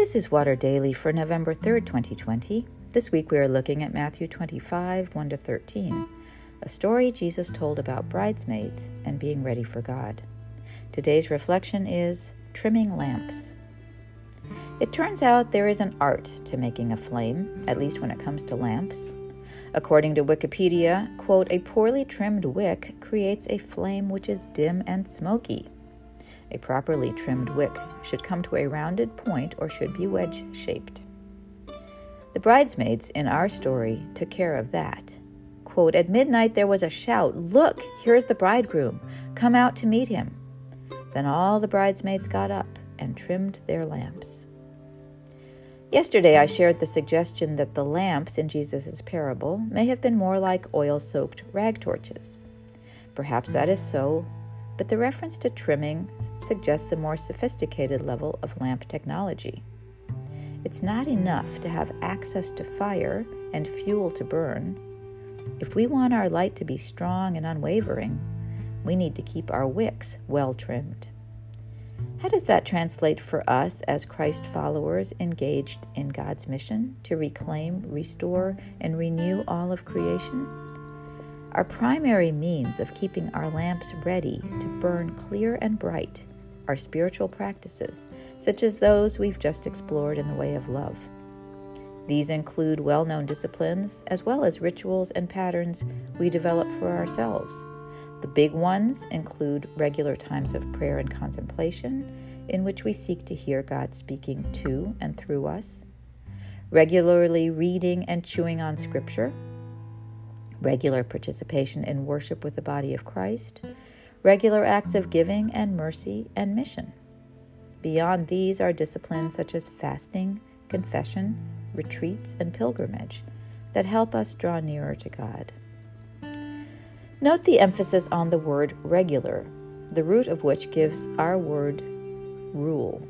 This is Water Daily for November 3rd, 2020. This week we are looking at Matthew 25, 1 to 13, a story Jesus told about bridesmaids and being ready for God. Today's reflection is trimming lamps. It turns out there is an art to making a flame, at least when it comes to lamps. According to Wikipedia, quote, a poorly trimmed wick creates a flame which is dim and smoky. A properly trimmed wick should come to a rounded point or should be wedge shaped. The bridesmaids in our story took care of that. Quote, At midnight there was a shout, Look, here's the bridegroom. Come out to meet him. Then all the bridesmaids got up and trimmed their lamps. Yesterday I shared the suggestion that the lamps in Jesus' parable may have been more like oil soaked rag torches. Perhaps that is so, but the reference to trimming suggests a more sophisticated level of lamp technology. It's not enough to have access to fire and fuel to burn. If we want our light to be strong and unwavering, we need to keep our wicks well trimmed. How does that translate for us as Christ followers engaged in God's mission to reclaim, restore, and renew all of creation? Our primary means of keeping our lamps ready to burn clear and bright are spiritual practices, such as those we've just explored in the way of love. These include well known disciplines as well as rituals and patterns we develop for ourselves. The big ones include regular times of prayer and contemplation, in which we seek to hear God speaking to and through us, regularly reading and chewing on Scripture regular participation in worship with the body of Christ, regular acts of giving and mercy and mission. Beyond these are disciplines such as fasting, confession, retreats, and pilgrimage that help us draw nearer to God. Note the emphasis on the word regular, the root of which gives our word rule.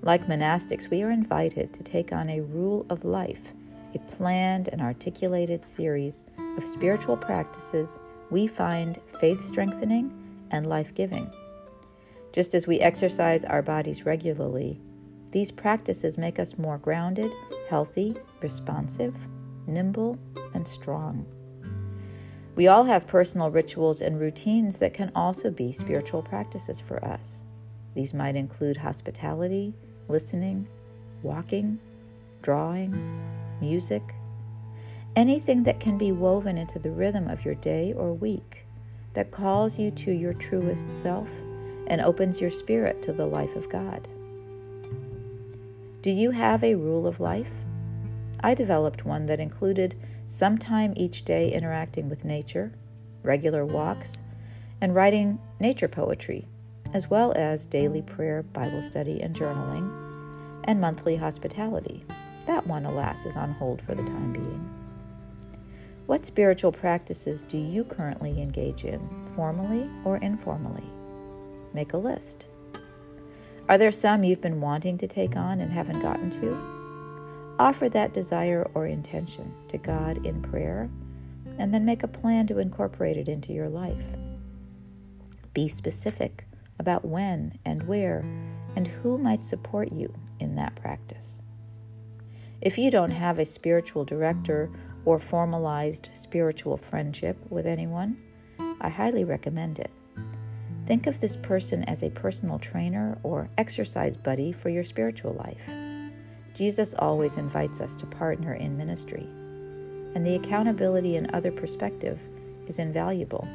Like monastics, we are invited to take on a rule of life, a planned and articulated series of spiritual practices we find faith strengthening and life giving. Just as we exercise our bodies regularly, these practices make us more grounded, healthy, responsive, nimble, and strong. We all have personal rituals and routines that can also be spiritual practices for us. These might include hospitality, listening, walking, drawing, music, anything that can be woven into the rhythm of your day or week that calls you to your truest self and opens your spirit to the life of God. Do you have a rule of life? I developed one that included some time each day interacting with nature, regular walks, and writing nature poetry, as well as daily prayer, Bible study, and journaling, and monthly hospitality. That one, alas, is on hold for the time being. What spiritual practices do you currently engage in, formally or informally? Make a list. Are there some you've been wanting to take on and haven't gotten to? Offer that desire or intention to God in prayer, and then make a plan to incorporate it into your life. Be specific about when and where and who might support you in that practice. If you don't have a spiritual director or formalized spiritual friendship with anyone, I highly recommend it. Think of this person as a personal trainer or exercise buddy for your spiritual life. Jesus always invites us to partner in ministry, and the accountability and other perspective is invaluable.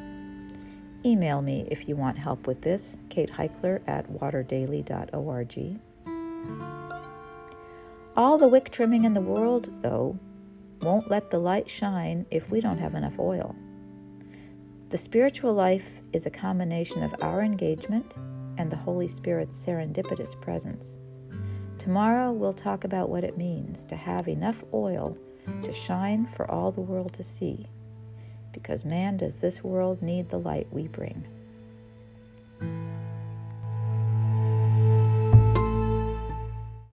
Email me if you want help with this, Kate Heichler at waterdaily.org. All the wick trimming in the world, though, won't let the light shine if we don't have enough oil. The spiritual life is a combination of our engagement and the Holy Spirit's serendipitous presence. Tomorrow we'll talk about what it means to have enough oil to shine for all the world to see, because man does this world need the light we bring.